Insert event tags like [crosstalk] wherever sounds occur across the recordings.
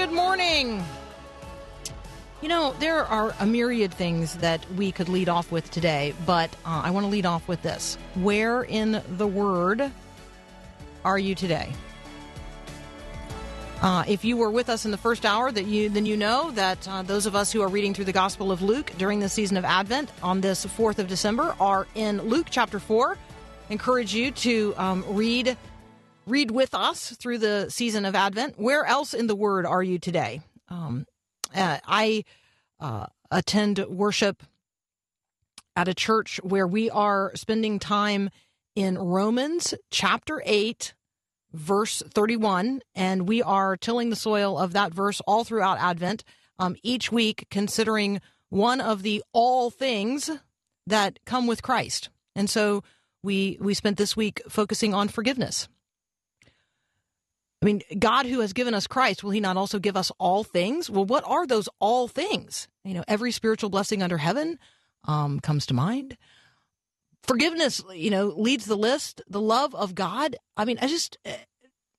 Good morning. You know, there are a myriad things that we could lead off with today, but uh, I want to lead off with this. Where in the Word are you today? Uh, if you were with us in the first hour, that you then you know that uh, those of us who are reading through the Gospel of Luke during the season of Advent on this fourth of December are in Luke chapter four. Encourage you to um, read read with us through the season of Advent. Where else in the Word are you today? Um, uh, I uh, attend worship at a church where we are spending time in Romans chapter 8, verse 31, and we are tilling the soil of that verse all throughout Advent, um, each week considering one of the all things that come with Christ. And so we we spent this week focusing on forgiveness. I mean, God who has given us Christ, will he not also give us all things? Well, what are those all things? You know, every spiritual blessing under heaven um, comes to mind. Forgiveness, you know, leads the list. The love of God. I mean, I just, uh,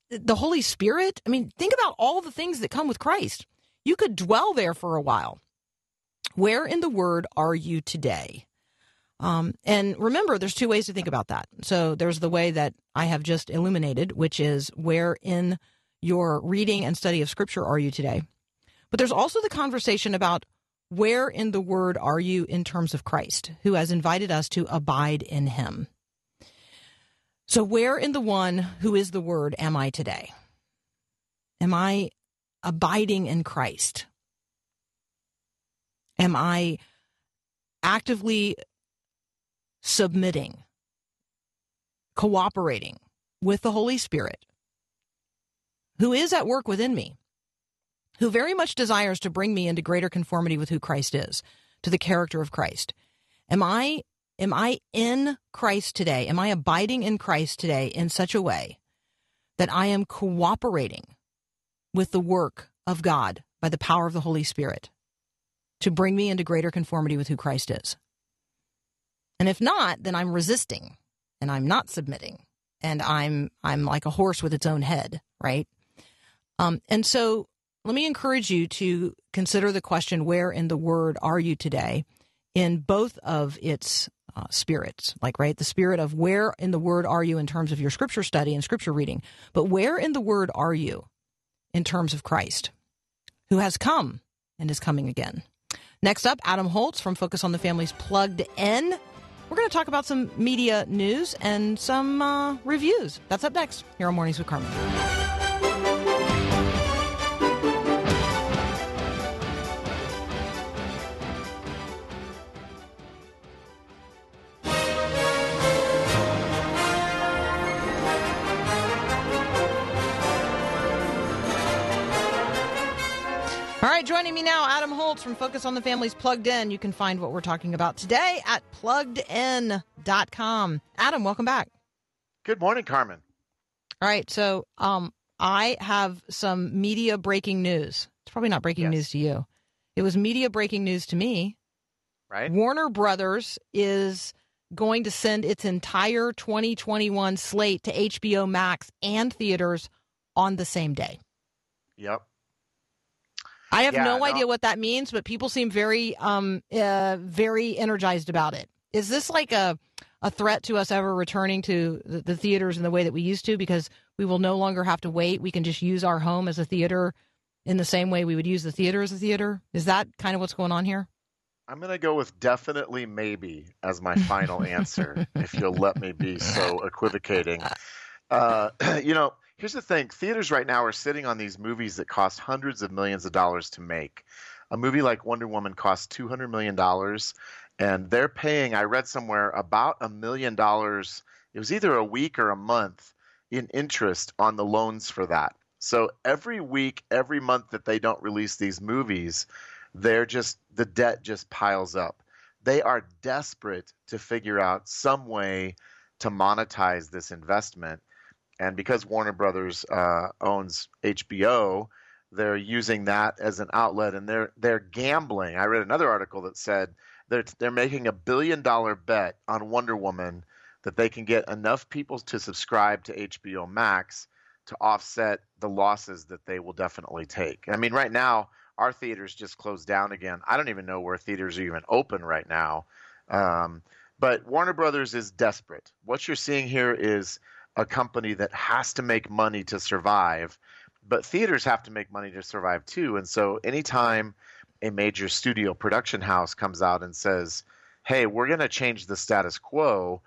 the Holy Spirit. I mean, think about all the things that come with Christ. You could dwell there for a while. Where in the Word are you today? Um, and remember, there's two ways to think about that. So there's the way that I have just illuminated, which is where in your reading and study of Scripture are you today? But there's also the conversation about where in the Word are you in terms of Christ, who has invited us to abide in Him. So, where in the one who is the Word am I today? Am I abiding in Christ? Am I actively submitting, cooperating with the Holy Spirit, who is at work within me, who very much desires to bring me into greater conformity with who Christ is, to the character of Christ. Am I am I in Christ today? Am I abiding in Christ today in such a way that I am cooperating with the work of God by the power of the Holy Spirit to bring me into greater conformity with who Christ is? And if not, then I'm resisting and I'm not submitting. And I'm I'm like a horse with its own head, right? Um, and so let me encourage you to consider the question where in the word are you today? In both of its uh, spirits like right the spirit of where in the word are you in terms of your scripture study and scripture reading but where in the word are you in terms of christ who has come and is coming again? Next up adam holz from focus on the family's plugged in we're going to talk about some media news and some uh, reviews. That's up next here on Mornings with Carmen. Joining me now, Adam Holz from Focus on the Families Plugged In. You can find what we're talking about today at pluggedin.com. Adam, welcome back. Good morning, Carmen. All right, so um, I have some media breaking news. It's probably not breaking Yes. news to you. It was media breaking news to me. Right? Warner Brothers is going to send its entire 2021 slate to HBO Max and theaters on the same day. Yep. I have Yeah, no, no. idea what that means, but people seem very, um, uh, very energized about it. Is this like a a threat to us ever returning to the, the theaters in the way that we used to? Because we will no longer have to wait. We can just use our home as a theater in the same way we would use the theater as a theater. Is that kind of what's going on here? I'm going to go with definitely maybe as my final [laughs] answer, if you'll let me be so equivocating. Uh, [clears throat] you know, here's the thing theaters right now are sitting on these movies that cost hundreds of millions of dollars to make. a movie like Wonder Woman costs two hundred million dollars, and they're paying. I read somewhere about a million dollars. It was either a week or a month in interest on the loans for that. So every week, every month that they don't release these movies, they're just the debt just piles up. They are desperate to figure out some way to monetize this investment. And because Warner Brothers uh, owns HBO, they're using that as an outlet, and they're they're gambling. I read another article that said they're they're making a billion dollar bet on Wonder Woman that they can get enough people to subscribe to HBO Max to offset the losses that they will definitely take. I mean, right now our theaters just closed down again. I don't even know where theaters are even open right now. Um, but Warner Brothers is desperate. What you're seeing here is a company that has to make money to survive, but theaters have to make money to survive too. And so anytime a major studio production house comes out and says, hey, we're going to change the status quo,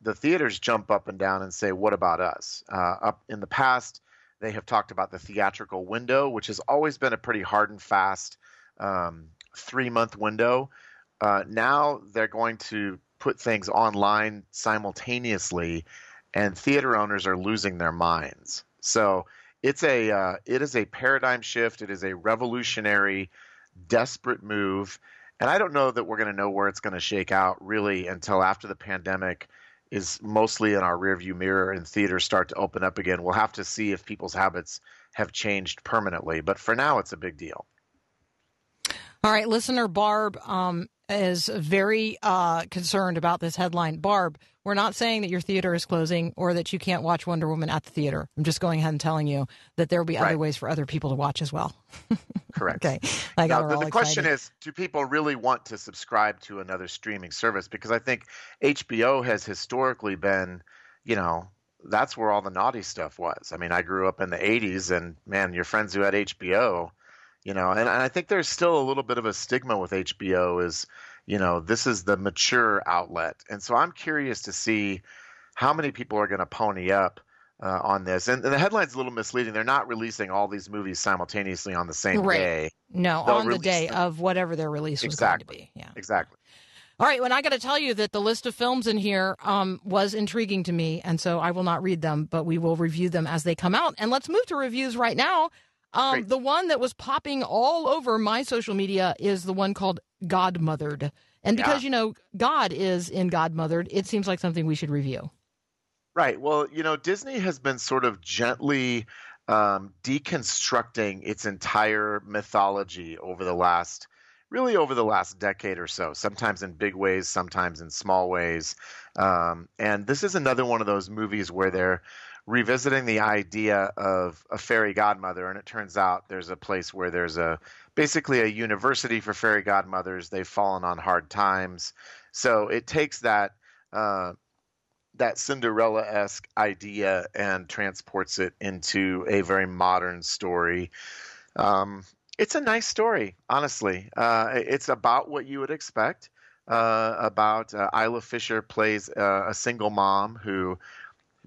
the theaters jump up and down and say, what about us? Uh, up in the past, they have talked about the theatrical window, which has always been a pretty hard and fast um, three month window. Uh, now they're going to put things online simultaneously, and theater owners are losing their minds. So it's a uh, it is a paradigm shift. It is a revolutionary, desperate move, and I don't know that we're going to know where it's going to shake out really until after the pandemic is mostly in our rearview mirror and theaters start to open up again. We'll have to see if people's habits have changed permanently, but for now, it's a big deal. All right, listener Barb um, is very uh, concerned about this headline. Barb, we're not saying that your theater is closing or that you can't watch Wonder Woman at the theater. I'm just going ahead and telling you that there will be right. other ways for other people to watch as well. [laughs] Correct. okay. I got now, the, the question is do people really want to subscribe to another streaming service? Because I think HBO has historically been, you know, that's where all the naughty stuff was. I mean, I grew up in the 80s, and man, your friends who had HBO, you know, and, and I think there's still a little bit of a stigma with HBO is, you know, this is the mature outlet. And so I'm curious to see how many people are going to pony up uh, on this. And, and, the headline's a little misleading. They're not releasing all these movies simultaneously on the same right. day. No, They'll on the day them. of whatever their release exactly. was going to be. Yeah. Exactly. All right, well, I got to tell you that the list of films in here um, was intriguing to me, and so I will not read them, but we will review them as they come out. And let's move to reviews right now. Um, the one that was popping all over my social media is the one called Godmothered. And because, yeah. you know, God is in Godmothered, it seems like something we should review. Right. Well, you know, Disney has been sort of gently um, deconstructing its entire mythology over the last, really over the last decade or so, sometimes in big ways, sometimes in small ways. Um, and this is another one of those movies where they're revisiting the idea of a fairy godmother, and it turns out there's a place where there's a basically a university for fairy godmothers. They've fallen on hard times, so it takes that uh, that Cinderella esque idea and transports it into a very modern story. Um, it's a nice story, honestly. Uh, it's about what you would expect. Uh, about uh, Isla Fisher plays uh, a single mom who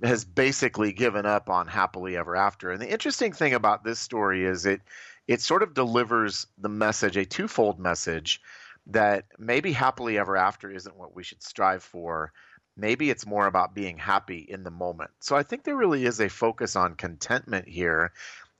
has basically given up on happily ever after. And the interesting thing about this story is it it sort of delivers the message, a twofold message that maybe happily ever after isn't what we should strive for. Maybe it's more about being happy in the moment. So I think there really is a focus on contentment here,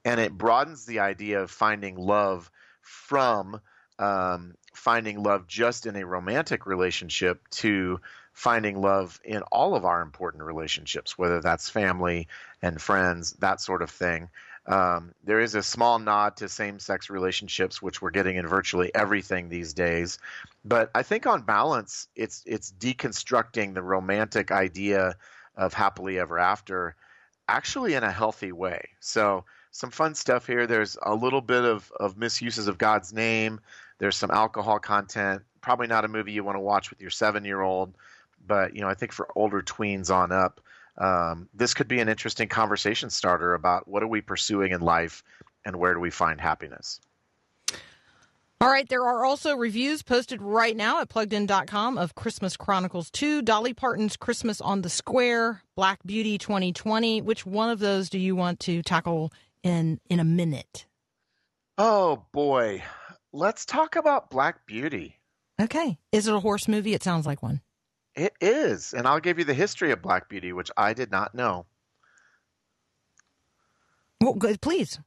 and it broadens the idea of finding love from um, finding love just in a romantic relationship to finding love in all of our important relationships, whether that's family and friends, that sort of thing. Um, there is a small nod to same sex relationships, which we're getting in virtually everything these days. But I think on balance, it's it's deconstructing the romantic idea of happily ever after actually in a healthy way. So some fun stuff here. There's a little bit of, of misuses of God's name. There's some alcohol content. Probably not a movie you want to watch with your seven year old but you know, I think for older tweens on up, um, this could be an interesting conversation starter about what are we pursuing in life and where do we find happiness. All right, there are also reviews posted right now at pluggedin.com of Christmas Chronicles 2, Dolly Parton's Christmas on the Square, Black Beauty 2020. Which one of those do you want to tackle in in a minute? Oh boy. let's talk about Black Beauty. Okay. Is it a horse movie? It sounds like one. It is, and I'll give you the history of Black Beauty, which I did not know. Well, good, please.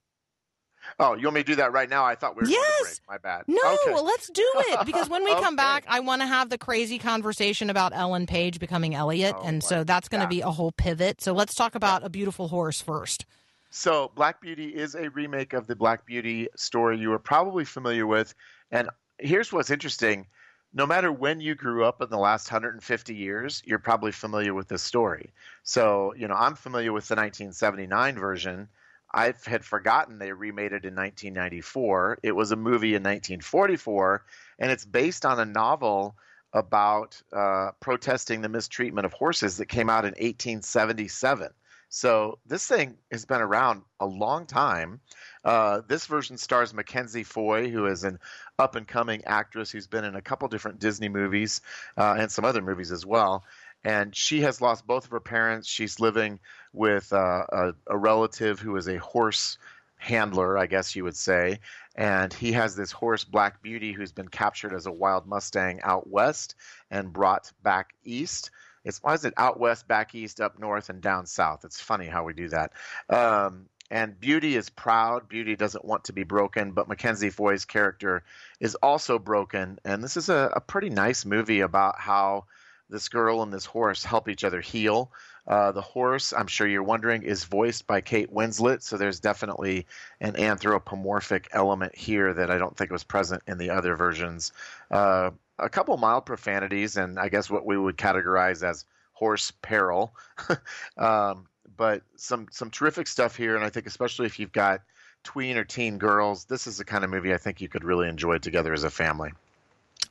Oh, you want me to do that right now? I thought we were yes. My bad. No, okay. well, let's do it because when we [laughs] okay. come back, I want to have the crazy conversation about Ellen Page becoming Elliot, Oh, and so that's going to Yeah. be a whole pivot. So let's talk about a beautiful horse first. So, Black Beauty is a remake of the Black Beauty story you are probably familiar with. And here's what's interesting no matter when you grew up in the last 150 years, you're probably familiar with this story. So, you know, I'm familiar with the 1979 version. I had forgotten they remade it in 1994. It was a movie in 1944, and it's based on a novel about uh, protesting the mistreatment of horses that came out in 1877. So this thing has been around a long time. Uh, this version stars Mackenzie Foy, who is an up and coming actress who's been in a couple different Disney movies uh, and some other movies as well. And she has lost both of her parents. She's living with uh, a, a relative who is a horse handler, I guess you would say. And he has this horse, Black Beauty, who's been captured as a wild Mustang out west and brought back east. It's why is it out west, back east, up north, and down south? It's funny how we do that. Um, and Beauty is proud. Beauty doesn't want to be broken, but Mackenzie Foy's character is also broken. And this is a, a pretty nice movie about how this girl and this horse help each other heal. Uh, the horse, I'm sure you're wondering, is voiced by Kate Winslet, so there's definitely an anthropomorphic element here that I don't think was present in the other versions. Uh, a couple mild profanities, and I guess what we would categorize as horse peril. [laughs] um, but some some terrific stuff here, and I think especially if you've got tween or teen girls, this is the kind of movie I think you could really enjoy together as a family.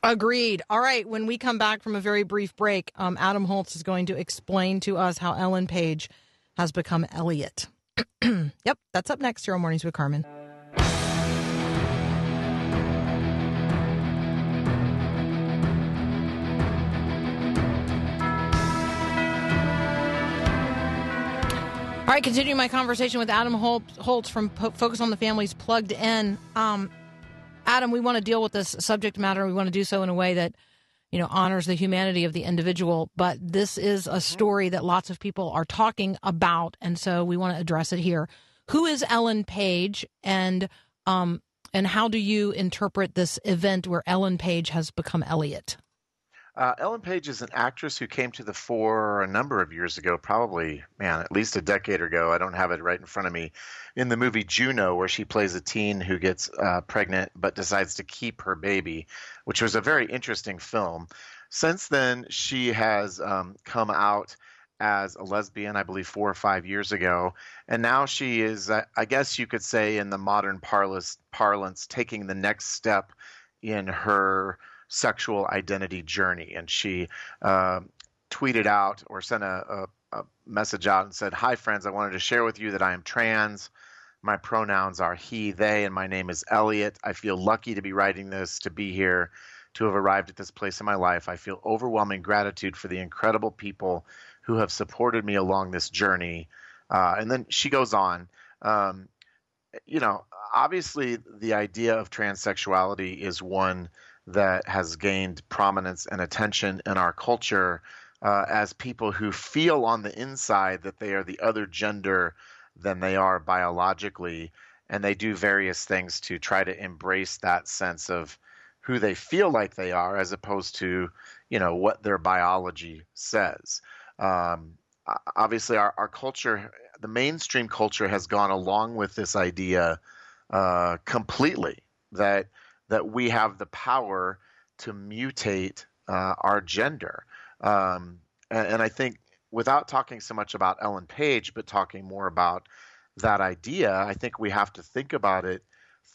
Agreed. All right. When we come back from a very brief break, um, Adam Holz is going to explain to us how Ellen Page has become Elliot. [clears throat] yep, that's up next here on Mornings with Carmen. All right, continuing my conversation with Adam Holz from Focus on the Families Plugged In. Um, Adam, we want to deal with this subject matter. We want to do so in a way that, you know, honors the humanity of the individual. But this is a story that lots of people are talking about, and so we want to address it here. Who is Ellen Page, and um, and how do you interpret this event where Ellen Page has become Elliot? Uh, Ellen Page is an actress who came to the fore a number of years ago, probably, man, at least a decade ago. I don't have it right in front of me. In the movie Juno, where she plays a teen who gets uh, pregnant but decides to keep her baby, which was a very interesting film. Since then, she has um, come out as a lesbian, I believe, four or five years ago. And now she is, uh, I guess you could say, in the modern parlance, parlance taking the next step in her sexual identity journey. And she uh, tweeted out or sent a, a, a, message out and said, Hi, friends, I wanted to share with you that I am trans. My pronouns are he, they, and my name is Elliot. I feel lucky to be writing this, to be here, to have arrived at this place in my life. I feel overwhelming gratitude for the incredible people who have supported me along this journey. Uh, and then she goes on. Um, you know, obviously, the idea of transsexuality is one that has gained prominence and attention in our culture uh, as people who feel on the inside that they are the other gender than they are biologically. And they do various things to try to embrace that sense of who they feel like they are as opposed to, you know, what their biology says. Um, obviously, our, our culture, the mainstream culture, has gone along with this idea uh, completely that that we have the power to mutate uh, our gender. Um, and, and, I think without talking so much about Ellen Page, but talking more about that idea, I think we have to think about it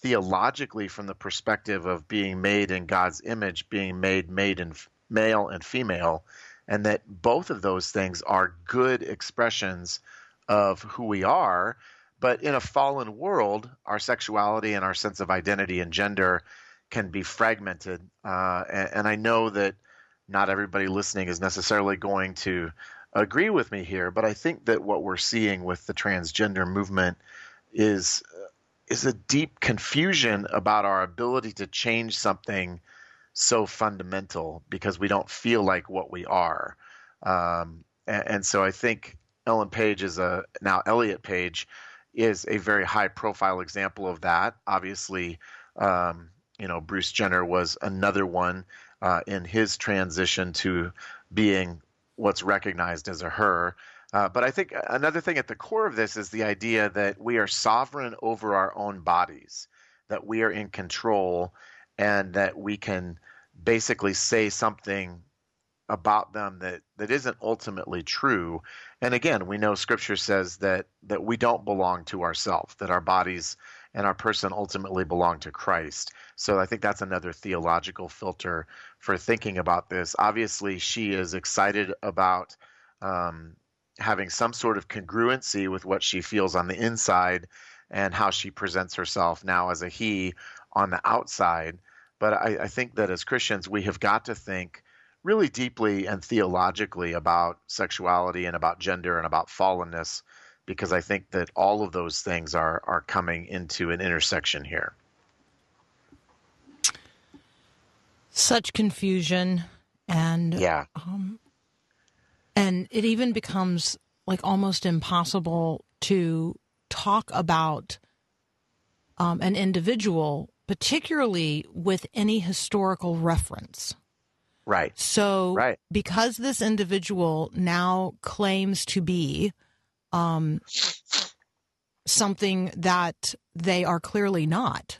theologically from the perspective of being made in God's image, being made made in male and female, and that both of those things are good expressions of who we are. But in a fallen world, our sexuality and our sense of identity and gender can be fragmented. Uh, and, and, I know that not everybody listening is necessarily going to agree with me here, but I think that what we're seeing with the transgender movement is is a deep confusion about our ability to change something so fundamental because we don't feel like what we are. Um, and, and, so I think Ellen Page is a now Elliot Page is a very high profile example of that. Obviously, um, you know Bruce Jenner was another one uh, in his transition to being what's recognized as a her. Uh, but I think another thing at the core of this is the idea that we are sovereign over our own bodies, that we are in control, and that we can basically say something about them that, that isn't ultimately true. And again, we know Scripture says that that we don't belong to ourselves, that our bodies and our person ultimately belong to Christ. So I think that's another theological filter for thinking about this. Obviously, she is excited about um, having some sort of congruency with what she feels on the inside and how she presents herself now as a he on the outside. But I, I think that as Christians, we have got to think really deeply and theologically about sexuality and about gender and about fallenness because I think that all of those things are are coming into an intersection here. Such confusion and yeah, um, and it even becomes like almost impossible to talk about um, an individual, particularly with any historical reference. Right. So, right. because this individual now claims to be um, something that they are clearly not,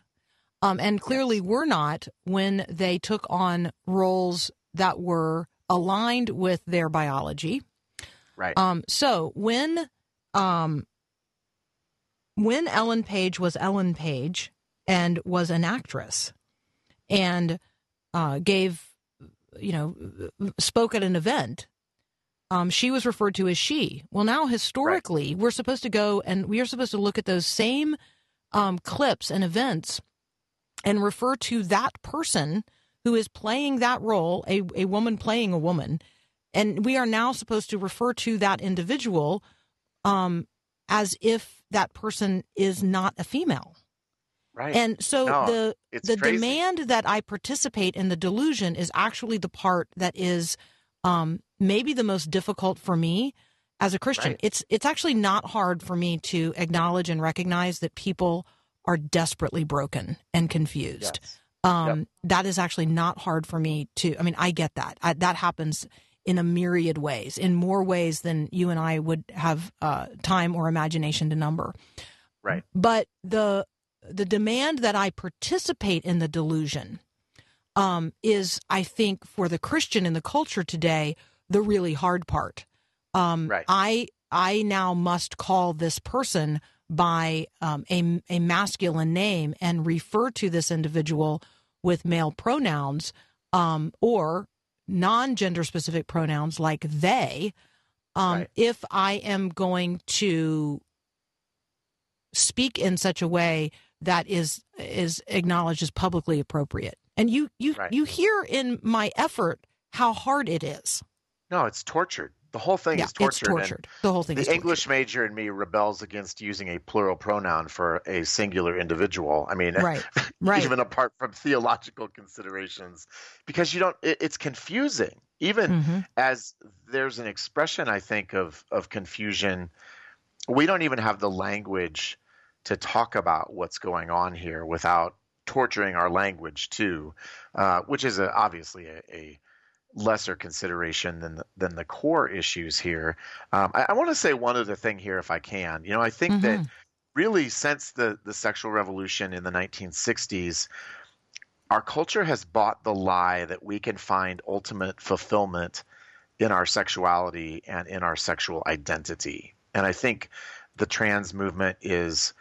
um, and clearly were not when they took on roles that were aligned with their biology. Right. Um, so when um, when Ellen Page was Ellen Page and was an actress and uh, gave you know spoke at an event um, she was referred to as she well now historically right. we're supposed to go and we are supposed to look at those same um, clips and events and refer to that person who is playing that role, a, a woman playing a woman. And we are now supposed to refer to that individual um, as if that person is not a female. Right. And so no, the the crazy. demand that I participate in the delusion is actually the part that is um, maybe the most difficult for me as a Christian. Right. It's it's actually not hard for me to acknowledge and recognize that people are desperately broken and confused. Yes. Um, yep. That is actually not hard for me to. I mean, I get that. I, that happens in a myriad ways, in more ways than you and I would have uh, time or imagination to number. Right. But the the demand that I participate in the delusion um, is, I think, for the Christian in the culture today, the really hard part. Um, right. I I now must call this person by um, a, a masculine name and refer to this individual with male pronouns um, or non gender specific pronouns like they um, right. if I am going to speak in such a way that is is acknowledged as publicly appropriate. And you you right. you hear in my effort how hard it is. No, it's tortured. The whole thing yeah, is tortured. It's tortured. The whole thing. The English major in me rebels against using a plural pronoun for a singular individual. I mean, right, [laughs] right. even apart from theological considerations, because you don't. It, it's confusing. Even mm-hmm. as there's an expression, I think of of confusion. We don't even have the language to talk about what's going on here without torturing our language too, uh, which is a, obviously a, a lesser consideration than the, than the core issues here. Um, I, I want to say one other thing here, if I can. You know, I think mm-hmm. that really since the the sexual revolution in the 1960s, our culture has bought the lie that we can find ultimate fulfillment in our sexuality and in our sexual identity. And I think the trans movement is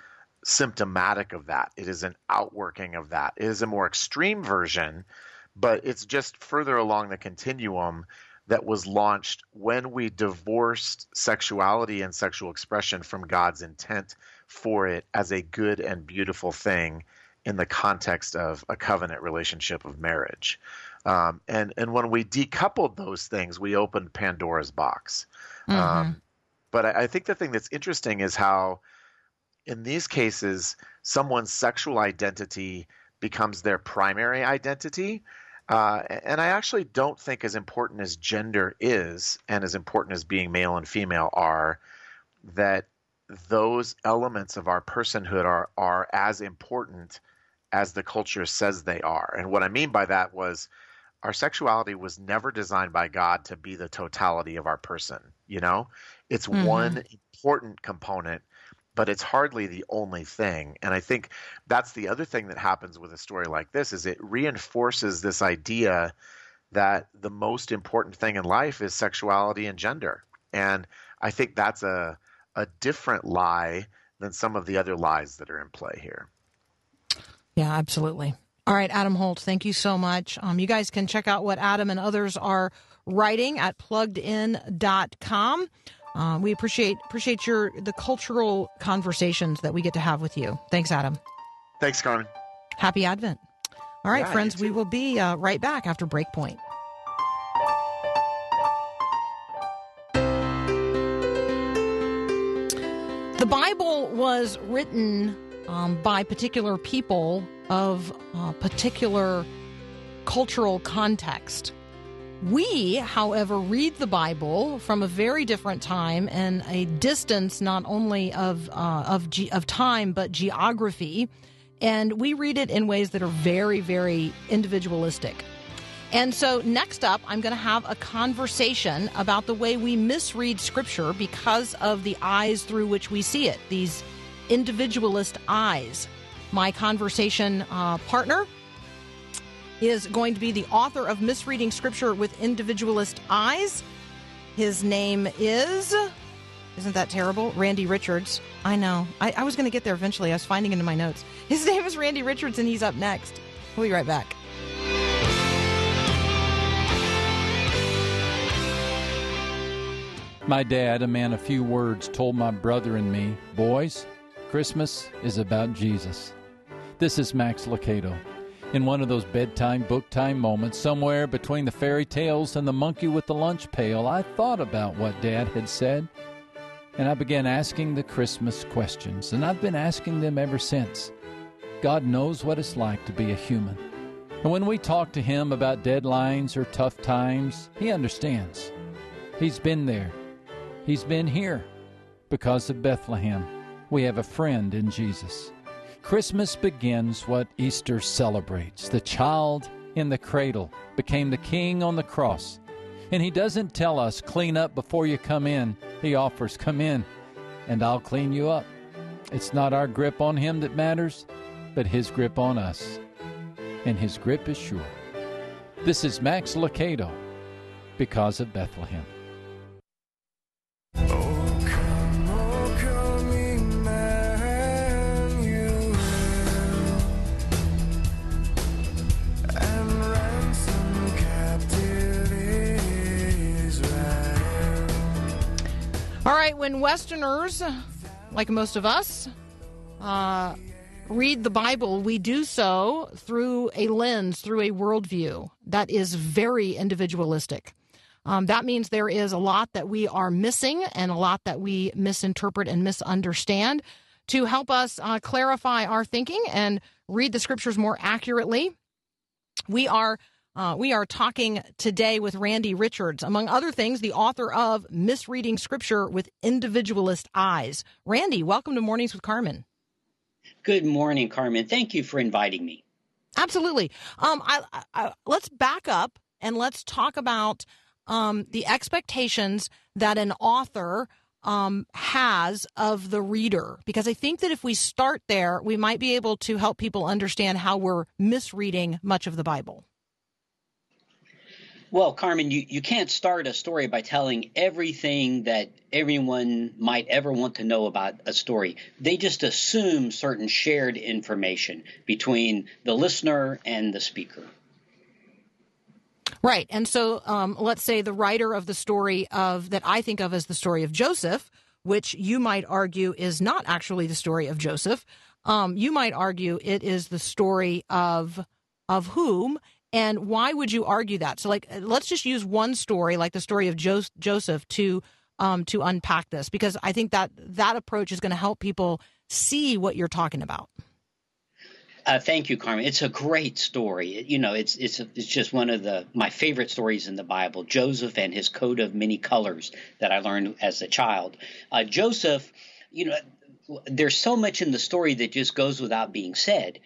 symptomatic of that. It is an outworking of that. It is a more extreme version but it's just further along the continuum that was launched when we divorced sexuality and sexual expression from God's intent for it as a good and beautiful thing in the context of a covenant relationship of marriage. Um, and and when we decoupled those things, we opened Pandora's box. Mm-hmm. Um, but I, I think the thing that's interesting is how, in these cases, someone's sexual identity becomes their primary identity. Uh, and I actually don't think as important as gender is, and as important as being male and female are, that those elements of our personhood are are as important as the culture says they are. And what I mean by that was our sexuality was never designed by God to be the totality of our person, you know? It's mm-hmm. one important component, but it's hardly the only thing. And I think that's the other thing that happens with a story like this is it reinforces this idea that the most important thing in life is sexuality and gender. And I think that's a a different lie than some of the other lies that are in play here. Yeah, absolutely. All right, Adam Holt, thank you so much. Um, you guys can check out what Adam and others are writing at pluggedin.com. Uh, we appreciate appreciate your the cultural conversations that we get to have with you. Thanks, Adam. Thanks, Carmen. Happy Advent. All right, yeah, friends, we will be uh, right back after Breakpoint. The Bible was written um, by particular people of uh, particular cultural context. We, however, read the Bible from a very different time and a distance not only of uh, of ge- of time but geography, and we read it in ways that are very, very individualistic. And so, next up, I'm going to have a conversation about the way we misread Scripture because of the eyes through which we see it, these individualist eyes. My conversation uh, partner is going to be the author of Misreading Scripture with Individualist Eyes. His name is. Isn't that terrible? Randy Richards. I know. I, I was going to get there eventually. I was finding it in my notes. [laughs] His name is Randy Richards, and he's up next. We'll be right back. My dad, a man of few words, told my brother and me, Boys, Christmas is about Jesus. This is Max Lucado. In one of those bedtime, book time moments, somewhere between the fairy tales and the monkey with the lunch pail, I thought about what Dad had said. And I began asking the Christmas questions, and I've been asking them ever since. God knows what it's like to be a human. And when we talk to Him about deadlines or tough times, He understands. He's been there He's been here because of Bethlehem. We have a friend in Jesus. Christmas begins what Easter celebrates. The child in the cradle became the king on the cross. And he doesn't tell us, clean up before you come in. He offers, come in and I'll clean you up. It's not our grip on him that matters, but his grip on us. And his grip is sure. This is Max Lucado because of Bethlehem. All right, when Westerners, like most of us, uh, read the Bible, we do so through a lens, through a worldview that is very individualistic. Um, that means there is a lot that we are missing and a lot that we misinterpret and misunderstand. To help us uh, clarify our thinking and read the scriptures more accurately, we are uh, we are talking today with Randy Richards, among other things, the author of Misreading Scripture with Individualist Eyes. Randy, welcome to Mornings with Carmen. Good morning, Carmen. Thank you for inviting me. Absolutely. Um, I, I, let's back up and let's talk about um, the expectations that an author um, has of the reader. Because I think that if we start there, we might be able to help people understand how we're misreading much of the Bible. Well, Carmen, you, you can't start a story by telling everything that everyone might ever want to know about a story. They just assume certain shared information between the listener and the speaker. Right. And so um, let's say the writer of the story of that I think of as the story of Joseph, which you might argue is not actually the story of Joseph. Um, you might argue it is the story of of whom and why would you argue that? So, like, let's just use one story, like the story of jo- Joseph, to um, to unpack this, because I think that that approach is going to help people see what you're talking about. Uh, thank you, Carmen. It's a great story. You know, it's it's a, it's just one of the my favorite stories in the Bible. Joseph and his coat of many colors that I learned as a child. Uh, Joseph, you know, there's so much in the story that just goes without being said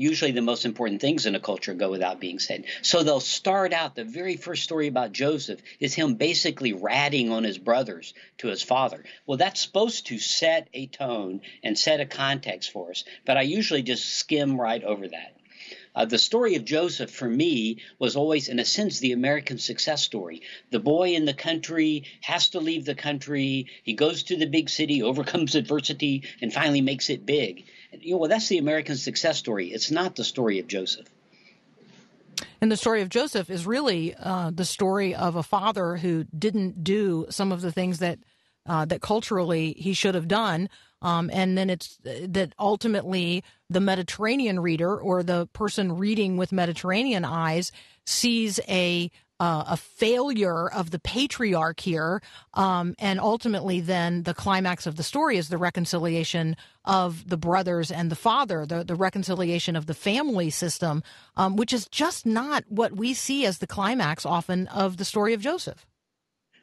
usually the most important things in a culture go without being said. So they'll start out the very first story about Joseph is him basically ratting on his brothers to his father. Well, that's supposed to set a tone and set a context for us, but I usually just skim right over that. Uh, the story of Joseph for me was always, in a sense, the American success story. The boy in the country has to leave the country. He goes to the big city, [laughs] overcomes adversity, and finally makes it big. You know, well, that's the American success story. It's not the story of Joseph. And the story of Joseph is really uh, the story of a father who didn't do some of the things that uh, that culturally he should have done. Um, and then it's uh, that ultimately the Mediterranean reader or the person reading with Mediterranean eyes sees a uh, a failure of the patriarch here, um, and ultimately, then the climax of the story is the reconciliation of the brothers and the father, the the reconciliation of the family system, um, which is just not what we see as the climax often of the story of Joseph.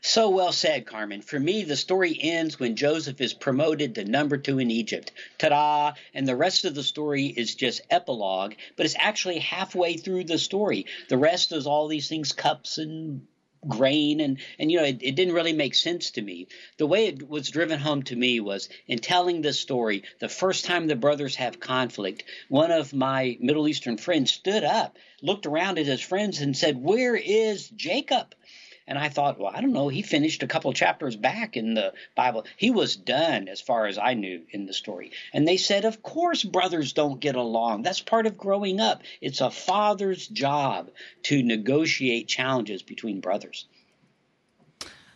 So well said, Carmen. For me, the story ends when Joseph is promoted to number two in Egypt. Ta da! And the rest of the story is just epilogue, but it's actually halfway through the story. The rest is all these things, cups and grain and and you know it, it, didn't really make sense to me the way it was driven home to me was in telling this story the first time the brothers have conflict one of my middle eastern friends stood up looked around at his friends and said where is jacob and I thought, well, I don't know. He finished a couple chapters back in the Bible. He was done, as far as I knew, in the story. And they said, of course, brothers don't get along. That's part of growing up. It's a father's job to negotiate challenges between brothers.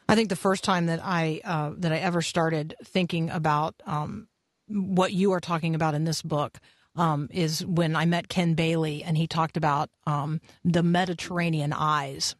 I think the first time that I uh, that I ever started thinking about um, what you are talking about in this book um, is when I met Ken Bailey and he talked about um, the Mediterranean eyes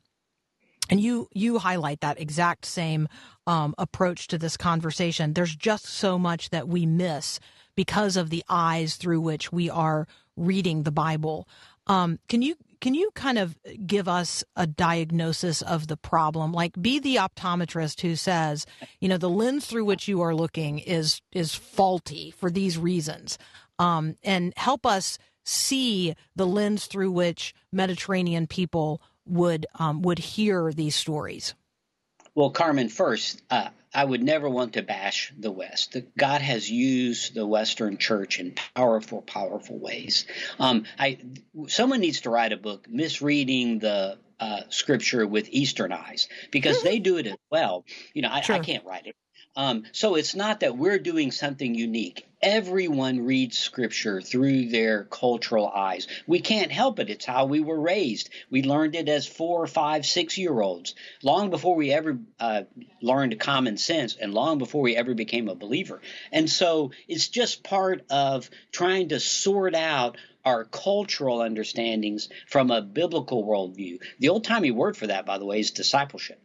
and you you highlight that exact same um, approach to this conversation. There's just so much that we miss because of the eyes through which we are reading the Bible. Um, can you can you kind of give us a diagnosis of the problem? Like, be the optometrist who says, you know, the lens through which you are looking is is faulty for these reasons, um, and help us see the lens through which Mediterranean people would um, would hear these stories? Well, Carmen, first, uh, I would never want to bash the West. God has used the Western Church in powerful, powerful ways. Um, I, someone needs to write a book misreading the uh, Scripture with Eastern eyes because they do it as well. You know, I, sure. I can't write it. Um, so it's not that we're doing something unique. Everyone reads scripture through their cultural eyes. We can't help it. It's how we were raised. We learned it as four, five, six year olds, long before we ever uh, learned common sense and long before we ever became a believer. And so it's just part of trying to sort out our cultural understandings from a biblical worldview. The old timey word for that, by the way, is discipleship.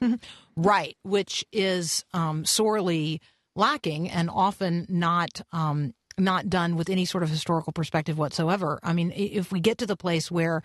[laughs] right, which is um, sorely lacking and often not um, not done with any sort of historical perspective whatsoever. I mean, if we get to the place where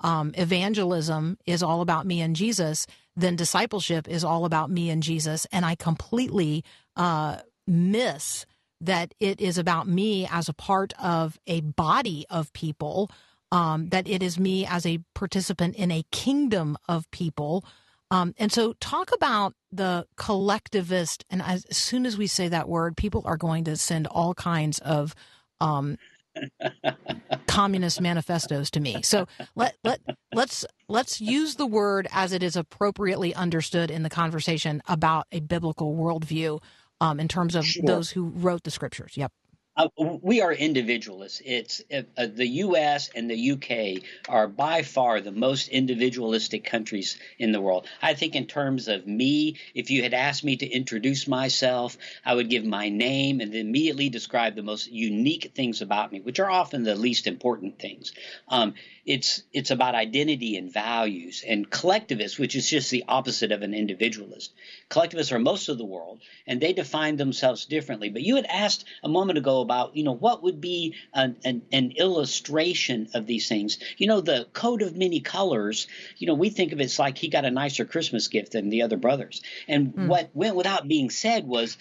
um, evangelism is all about me and Jesus, then discipleship is all about me and Jesus, and I completely uh, miss that it is about me as a part of a body of people. Um, that it is me as a participant in a kingdom of people um, and so, talk about the collectivist. And as, as, soon as we say that word, people are going to send all kinds of um, [laughs] communist manifestos to me. So let let let's let's use the word as it is appropriately understood in the conversation about a biblical worldview um, in terms of sure. those who wrote the scriptures. Yep. Uh, we are individualists. It's uh, the U.S. and the U.K. are by far the most individualistic countries in the world. I think, in terms of me, if you had asked me to introduce myself, I would give my name and immediately describe the most unique things about me, which are often the least important things. Um, it's it's about identity and values and collectivists, which is just the opposite of an individualist. Collectivists are most of the world, and they define themselves differently. But you had asked a moment ago about, you know, what would be an, an, an, illustration of these things. You know, the coat of many colors, you know, we think of it as like he got a nicer Christmas gift than the other brothers. And mm. what went without being said was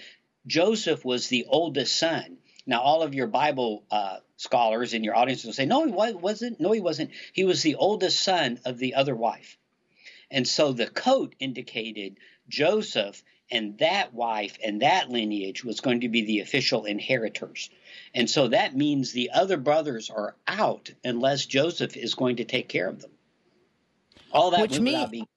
Joseph was the oldest son. Now, all of your Bible uh, scholars in your audience will say, no, he wasn't. No, he wasn't. He was the oldest son of the other wife. And so the coat indicated Joseph and that wife and that lineage was going to be the official inheritors. And so that means the other brothers are out unless Joseph is going to take care of them. All that Which means, being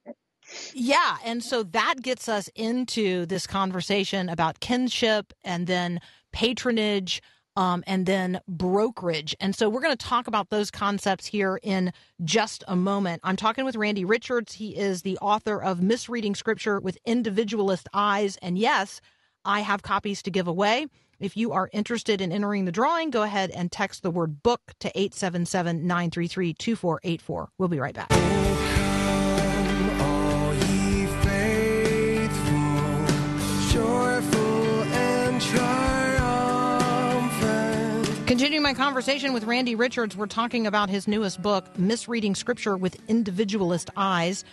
yeah, and so that gets us into this conversation about kinship and then patronage um, and then brokerage. And so we're going to talk about those concepts here in just a moment. I'm talking with Randy Richards. He is the author of Misreading Scripture with Individualist Eyes. And yes, I have copies to give away. If you are interested in entering the drawing, go ahead and text the word book to 877 933 2484. We'll be right back. Continuing my conversation with Randy Richards, we're talking about his newest book, Misreading Scripture with Individualist Eyes.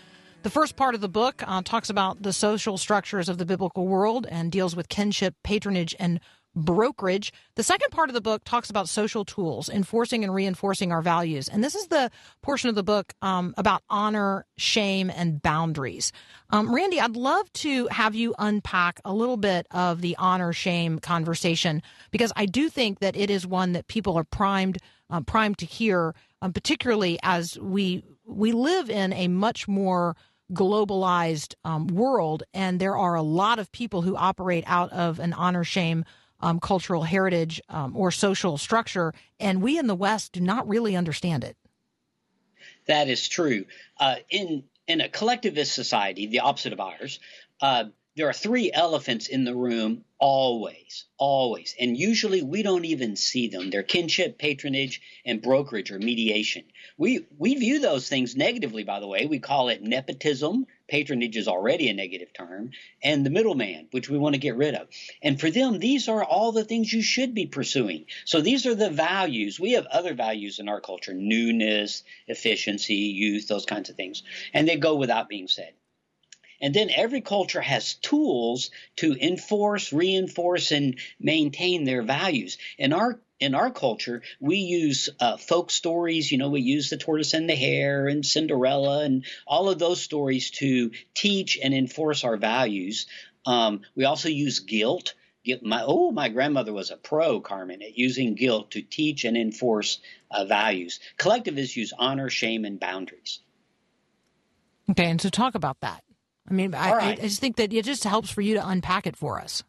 The first part of the book uh, talks about the social structures of the biblical world and deals with kinship, patronage, and brokerage. The second part of the book talks about social tools, enforcing and reinforcing our values. And this is the portion of the book um, about honor, shame, and boundaries. Um, Randy, I'd love to have you unpack a little bit of the honor shame conversation because I do think that it is one that people are primed uh, primed to hear, um, particularly as we we live in a much more globalized um, world, and there are a lot of people who operate out of an honor shame um, cultural heritage um, or social structure, and we in the West do not really understand it. That is true. Uh, in in a collectivist society, the opposite of ours, uh, there are three elephants in the room always, always. And usually we don't even see them. They're kinship, patronage, and brokerage or mediation. We, we view those things negatively, by the way. We call it nepotism. Patronage is already a negative term. And the middleman, which we want to get rid of. And for them, these are all the things you should be pursuing. So these are the values. We have other values in our culture newness, efficiency, youth, those kinds of things. And they go without being said. And then every culture has tools to enforce, reinforce, and maintain their values. In our in our culture, we use uh, folk stories. You know, we use the tortoise and the hare and Cinderella and all of those stories to teach and enforce our values. Um, we also use guilt. My, oh, my grandmother was a pro, Carmen, at using guilt to teach and enforce uh, values. Collectivists use honor, shame, and boundaries. Okay, and so talk about that. I mean, I, right. I, just think that it just helps for you to unpack it for us.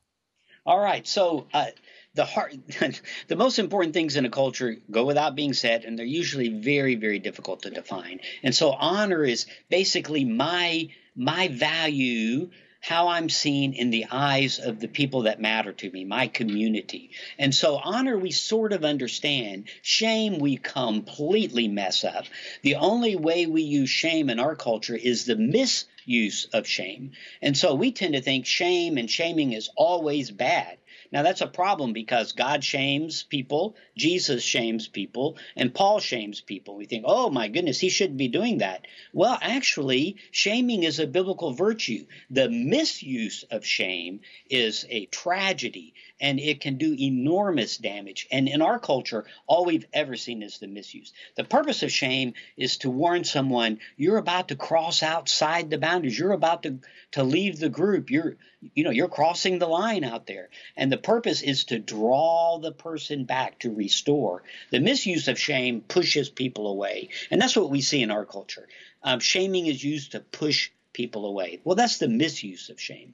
All right. So uh, the heart, [laughs] the most important things in a culture go without being said, and they're usually very, very difficult to define. And so honor is basically my my value how I'm seen in the eyes of the people that matter to me, my community. And so honor we sort of understand. Shame we completely mess up. The only way we use shame in our culture is the misuse of shame. And so we tend to think shame and shaming is always bad. Now, that's a problem because God shames people, Jesus shames people, and Paul shames people. We think, oh my goodness, he shouldn't be doing that. Well, actually, shaming is a biblical virtue. The misuse of shame is a tragedy and it can do enormous damage. And in our culture, all we've ever seen is the misuse. The purpose of shame is to warn someone you're about to cross outside the boundaries. You're about to, to leave the group. You're you know, you're crossing the line out there. And the purpose is to draw the person back to restore. The misuse of shame pushes people away. And that's what we see in our culture. Um, shaming is used to push people away. Well, that's the misuse of shame.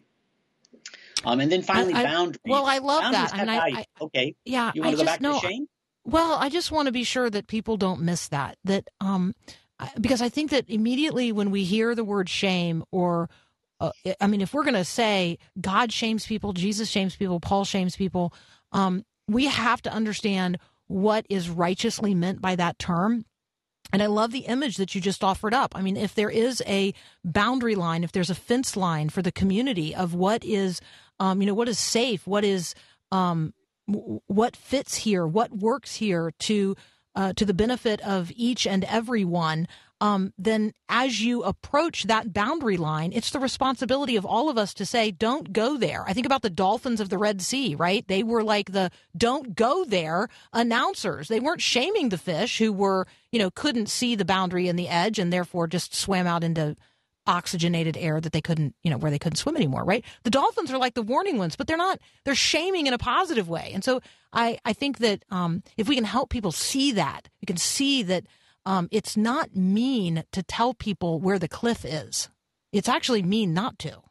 Um, and then finally, I, boundaries. Well, I love boundaries that. I, I, okay. Yeah. You want to go back know, to shame? Well, I just want to be sure that people don't miss that. That um, because I think that immediately when we hear the word shame or uh, I mean, if we're going to say God shames people, Jesus shames people, Paul shames people, um, we have to understand what is righteously meant by that term. And I love the image that you just offered up. I mean, if there is a boundary line, if there's a fence line for the community of what is, um, you know, what is safe, what is, um, what fits here, what works here to uh, to the benefit of each and every one, um, then as you approach that boundary line, it's the responsibility of all of us to say, don't go there. I think about the dolphins of the Red Sea, right? They were like the don't go there announcers. They weren't shaming the fish who were, you know, couldn't see the boundary and the edge and therefore just swam out into oxygenated air that they couldn't, you know, where they couldn't swim anymore, right? The dolphins are like the warning ones, but they're not, they're shaming in a positive way. And so I, I think that um, if we can help people see that, we can see that um, it's not mean to tell people where the cliff is. It's actually mean not to.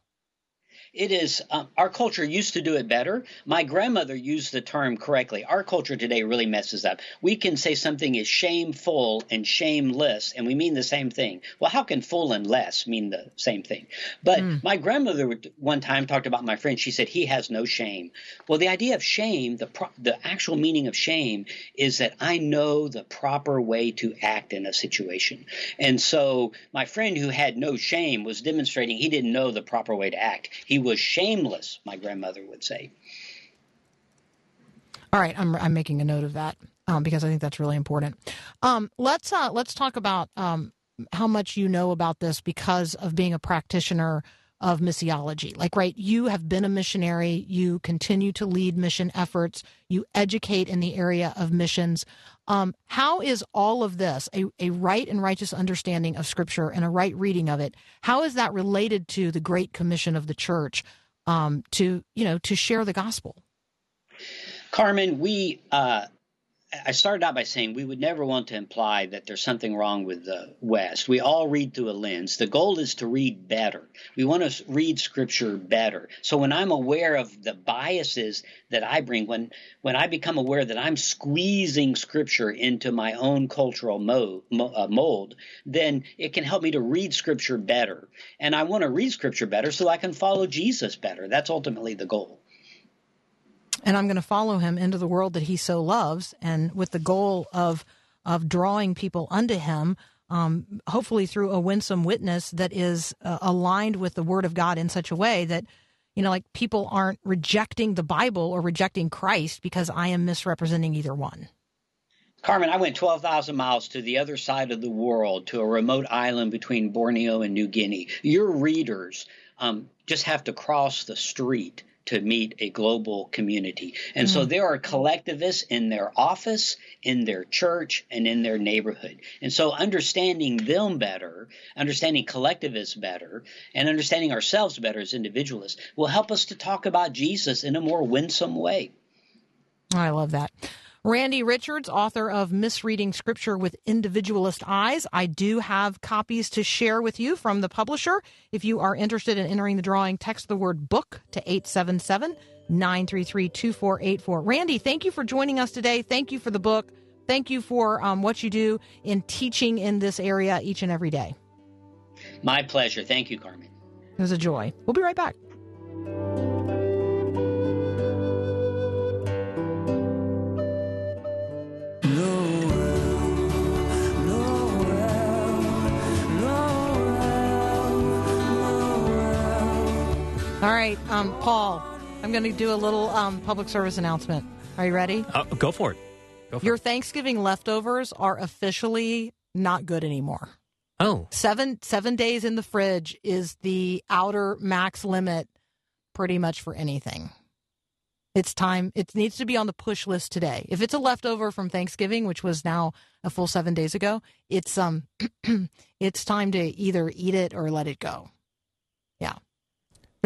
It is, um, our culture used to do it better. My grandmother used the term correctly. Our culture today really messes up. We can say something is shameful and shameless, and we mean the same thing. Well, how can full and less mean the same thing? But mm. my grandmother one time talked about my friend. She said he has no shame. Well, the idea of shame, the, pro- the actual meaning of shame, is that I know the proper way to act in a situation. And so my friend who had no shame was demonstrating he didn't know the proper way to act. He was shameless, my grandmother would say. All right, I'm I'm making a note of that um, because I think that's really important. Um, let's uh, let's talk about um, how much you know about this because of being a practitioner of missiology. Like, right, you have been a missionary, you continue to lead mission efforts, you educate in the area of missions. Um, how is all of this, a, a right and righteous understanding of Scripture and a right reading of it, how is that related to the Great Commission of the Church um, to, you know, to share the gospel? Carmen, we uh, I started out by saying we would never want to imply that there's something wrong with the West. We all read through a lens. The goal is to read better. We want to read Scripture better. So when I'm aware of the biases that I bring, when when I become aware that I'm squeezing Scripture into my own cultural mold, uh, mold, then it can help me to read Scripture better. And I want to read Scripture better so I can follow Jesus better. That's ultimately the goal and I'm going to follow him into the world that he so loves, and with the goal of of drawing people unto him, um, hopefully through a winsome witness that is uh, aligned with the Word of God in such a way that you know, like people aren't rejecting the Bible or rejecting Christ because I am misrepresenting either one. Carmen, I went 12,000 miles to the other side of the world to a remote island between Borneo and New Guinea. Your readers um, just have to cross the street to meet a global community. And mm. so there are collectivists in their office, in their church, and in their neighborhood. And so understanding them better, understanding collectivists better, and understanding ourselves better as individualists will help us to talk about Jesus in a more winsome way. I love that. Randy Richards, author of Misreading Scripture with Individualist Eyes. I do have copies to share with you from the publisher. If you are interested in entering the drawing, text the word book to 877 933 2484. Randy, thank you for joining us today. Thank you for the book. Thank you for um, what you do in teaching in this area each and every day. My pleasure. Thank you, Carmen. It was a joy. We'll be right back. All right, um, Paul, I'm going to do a little um, public service announcement. Are you ready? Uh, go for it. Go for Your it. Thanksgiving leftovers are officially not good anymore. Oh, seven seven days in the fridge is the outer max limit, pretty much for anything. It's time. It needs to be on the push list today. If it's a leftover from Thanksgiving, which was now a full seven days ago, it's um, [clears throat] it's time to either eat it or let it go. Yeah.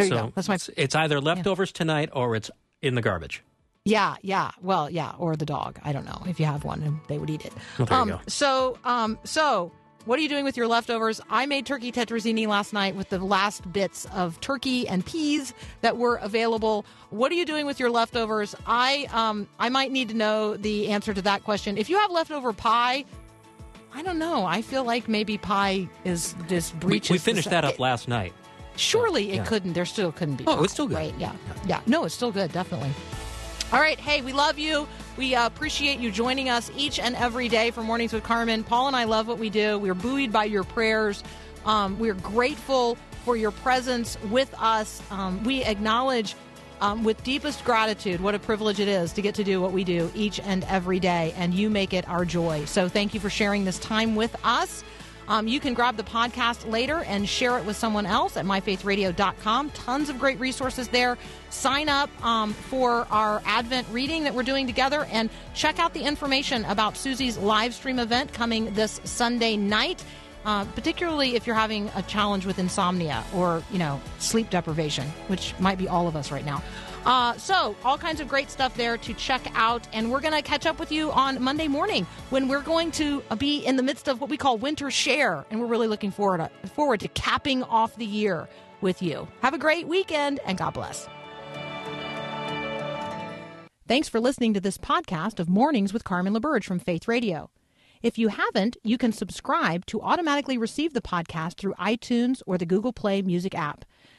There so you go. That's my. It's either leftovers yeah. tonight or it's in the garbage. Yeah, yeah. Well, yeah, or the dog. I don't know if you have one, and they would eat it. Well, there um, you go. So, um, so what are you doing with your leftovers? I made turkey tetrazzini last night with the last bits of turkey and peas that were available. What are you doing with your leftovers? I um, I might need to know the answer to that question. If you have leftover pie, I don't know. I feel like maybe pie is just breaches. We, we finished that up last night. Surely it yeah. couldn't. There still couldn't be. Oh, it's still good. Right? Yeah. yeah. yeah. No, it's still good. Definitely. All right. Hey, we love you. We uh, appreciate you joining us each and every day for Mornings with Carmen. Paul and I love what we do. We're buoyed by your prayers. Um, we're grateful for your presence with us. Um, we acknowledge um, with deepest gratitude. What a privilege it is to get to do what we do each and every day, and you make it our joy. So thank you for sharing this time with us. Um, you can grab the podcast later and share it with someone else at myfaithradio.com. Tons of great resources there. Sign up um, for our Advent reading that we're doing together and check out the information about Susie's live stream event coming this Sunday night. Uh, particularly if you're having a challenge with insomnia or you know sleep deprivation, which might be all of us right now. Uh, so, all kinds of great stuff there to check out. And we're going to catch up with you on Monday morning when we're going to be in the midst of what we call Winter Share. And we're really looking forward to, forward to capping off the year with you. Have a great weekend and God bless. Thanks for listening to this podcast of Mornings with Carmen LaBerge from Faith Radio. If you haven't, you can subscribe to automatically receive the podcast through iTunes or the Google Play Music app.